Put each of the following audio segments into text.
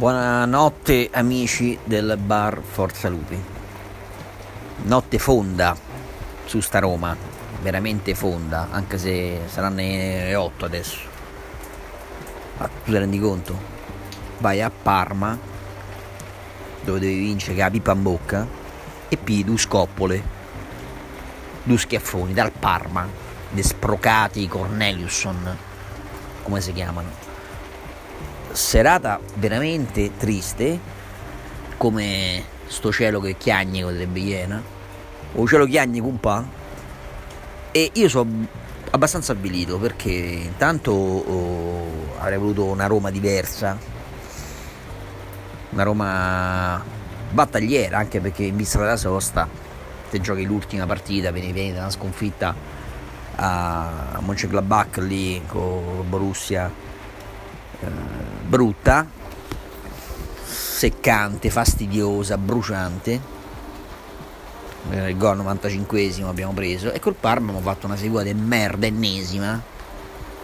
Buonanotte amici del bar Forza Lupi. Notte fonda su sta Roma, veramente fonda, anche se saranno le 8 adesso. Ma tu ti rendi conto? Vai a Parma, dove devi vincere che ha pipa in bocca, e pigli due scoppole, due schiaffoni dal Parma, dei sprocati Corneliusson, come si chiamano serata veramente triste, come sto cielo che chiagne con le Iena, o cielo chiagne con pa, e io sono abbastanza avvilito perché intanto oh, avrei voluto una Roma diversa, una Roma battagliera, anche perché in vista della sosta, se giochi l'ultima partita, vieni, vieni da una sconfitta a Mönchengladbach lì con Borussia eh, brutta, seccante, fastidiosa, bruciante. Il gol 95esimo abbiamo preso e col Parma abbiamo fatto una seduta di merda ennesima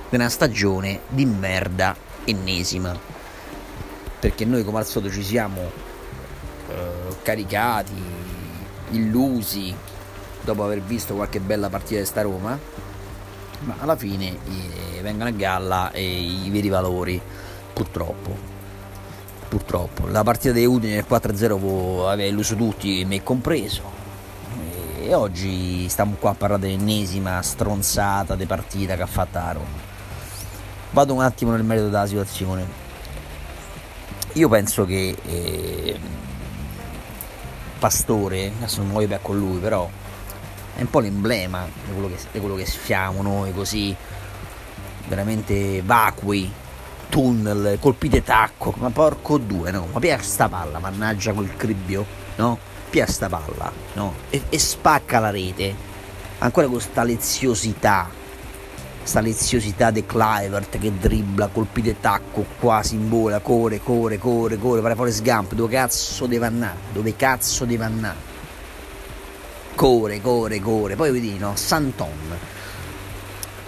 di una stagione di merda ennesima. Perché noi come al solito ci siamo eh, caricati illusi dopo aver visto qualche bella partita di sta Roma. Ma alla fine eh, vengono a galla eh, i veri valori, purtroppo. Purtroppo. La partita dei Udine del 4-0 può aver illuso tutti, me compreso. E oggi stiamo qua a parlare dell'ennesima stronzata di partita che ha fatto la Roma. Vado un attimo nel merito della situazione. Io penso che eh, Pastore, adesso non voglio più con lui, però è un po' l'emblema di quello che, di quello che siamo noi, così veramente vacui, tunnel, colpite tacco, ma porco due, no? Ma pia sta palla, mannaggia quel cribbio, no? Pia sta palla, no? E, e spacca la rete, ancora con questa leziosità, sta leziosità di Clivert che dribbla, colpite tacco, quasi in vola, corre, corre, corre, corre, fare fuori sgamp, dove cazzo deve andare? Dove cazzo deve andare? corre, corre, corre. Poi vedi, no, Santon,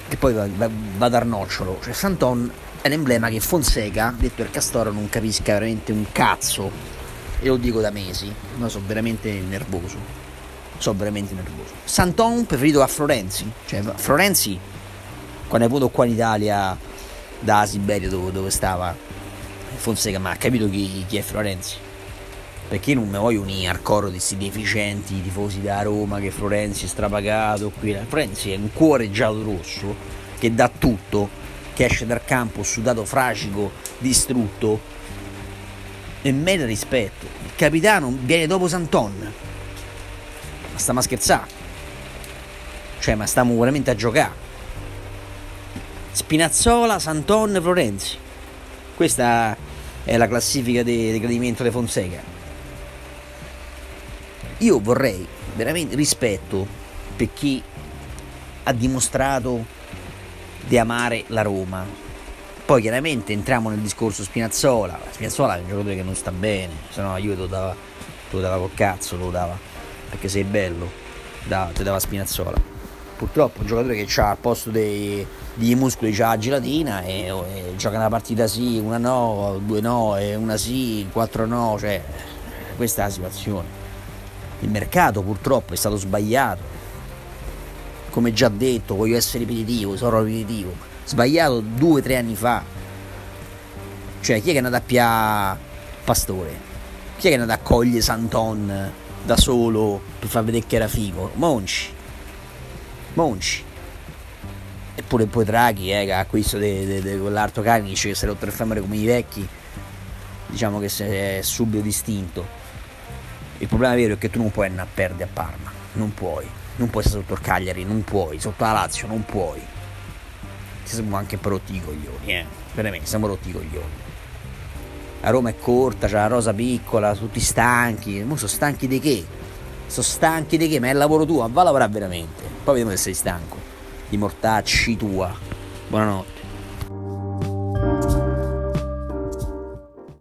che poi va, va, va dal nocciolo. Cioè, Santon è l'emblema che Fonseca, detto il Castoro, non capisca veramente un cazzo. E lo dico da mesi, ma sono veramente nervoso. Sono veramente nervoso. Santon preferito a Florenzi. Cioè, Florenzi, quando è venuto qua in Italia, da Siberia dove, dove stava Fonseca, ma ha capito chi, chi è Florenzi perché non mi voglio unire al coro di questi deficienti tifosi da Roma che Florenzi è strapagato qui Florenzi è un cuore giallo rosso che dà tutto che esce dal campo sudato fragico distrutto e merita rispetto. Il capitano viene dopo Santon. Ma stiamo a scherzare cioè ma stiamo veramente a giocare Spinazzola, Santon, Florenzi. Questa è la classifica di gradimento di Fonseca. Io vorrei veramente rispetto per chi ha dimostrato di amare la Roma. Poi chiaramente entriamo nel discorso Spinazzola. Spinazzola è un giocatore che non sta bene, se no io te lo dava, te lo dava col cazzo, lo dava, perché sei bello, da, te dava Spinazzola. Purtroppo un giocatore che ha al posto dei, dei muscoli c'ha la gelatina e, e, gioca una partita sì, una no, due no, una sì, quattro no, cioè questa è la situazione il mercato purtroppo è stato sbagliato. Come già detto, voglio essere ripetitivo, sono ripetitivo. Sbagliato due o tre anni fa. Cioè, chi è che è andato a pia Pastore? Chi è che è andato a cogliere Santon da solo per far vedere che era figo? Monci. Monci. Eppure poi Draghi, eh, che ha acquisto di quell'Arto Canic che si è rotto il femore come i vecchi, diciamo che si è subito distinto il problema vero è che tu non puoi andare a perdere a Parma, non puoi, non puoi stare sotto il Cagliari, non puoi, sotto la Lazio, non puoi. Ci siamo anche rotti i coglioni, eh. Veramente, siamo rotti i coglioni. La Roma è corta, c'è la rosa piccola, tutti stanchi. Ma sono stanchi di che? Sono stanchi di che? Ma è il lavoro tuo, va a lavorare veramente. Poi vediamo se sei stanco. Di mortacci tua. Buonanotte.